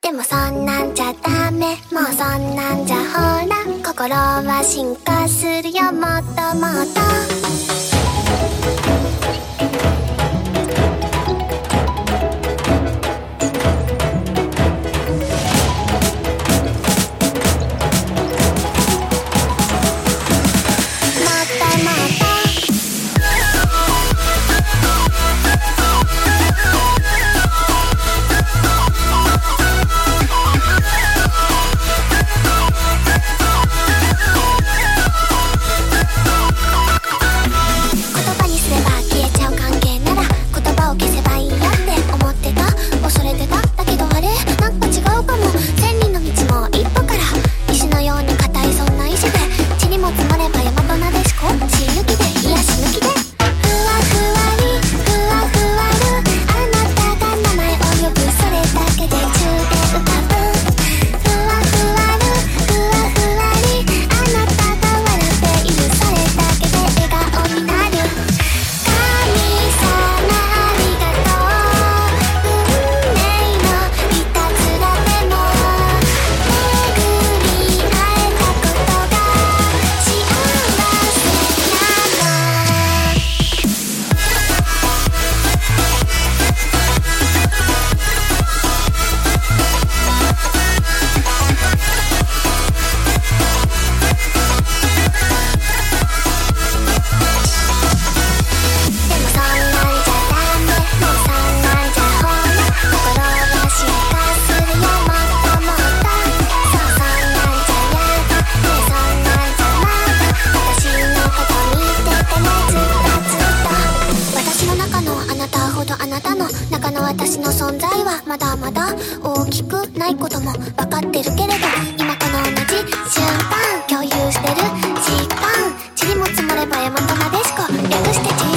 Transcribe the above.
でもそんなんじゃダメ。もうそんなんじゃほら。心は進化するよ。もっともっと。存在はまだまだ大きくないことも分かってるけれど今と同じ瞬間共有してる時間塵も積もれば山とまでしこ略して塵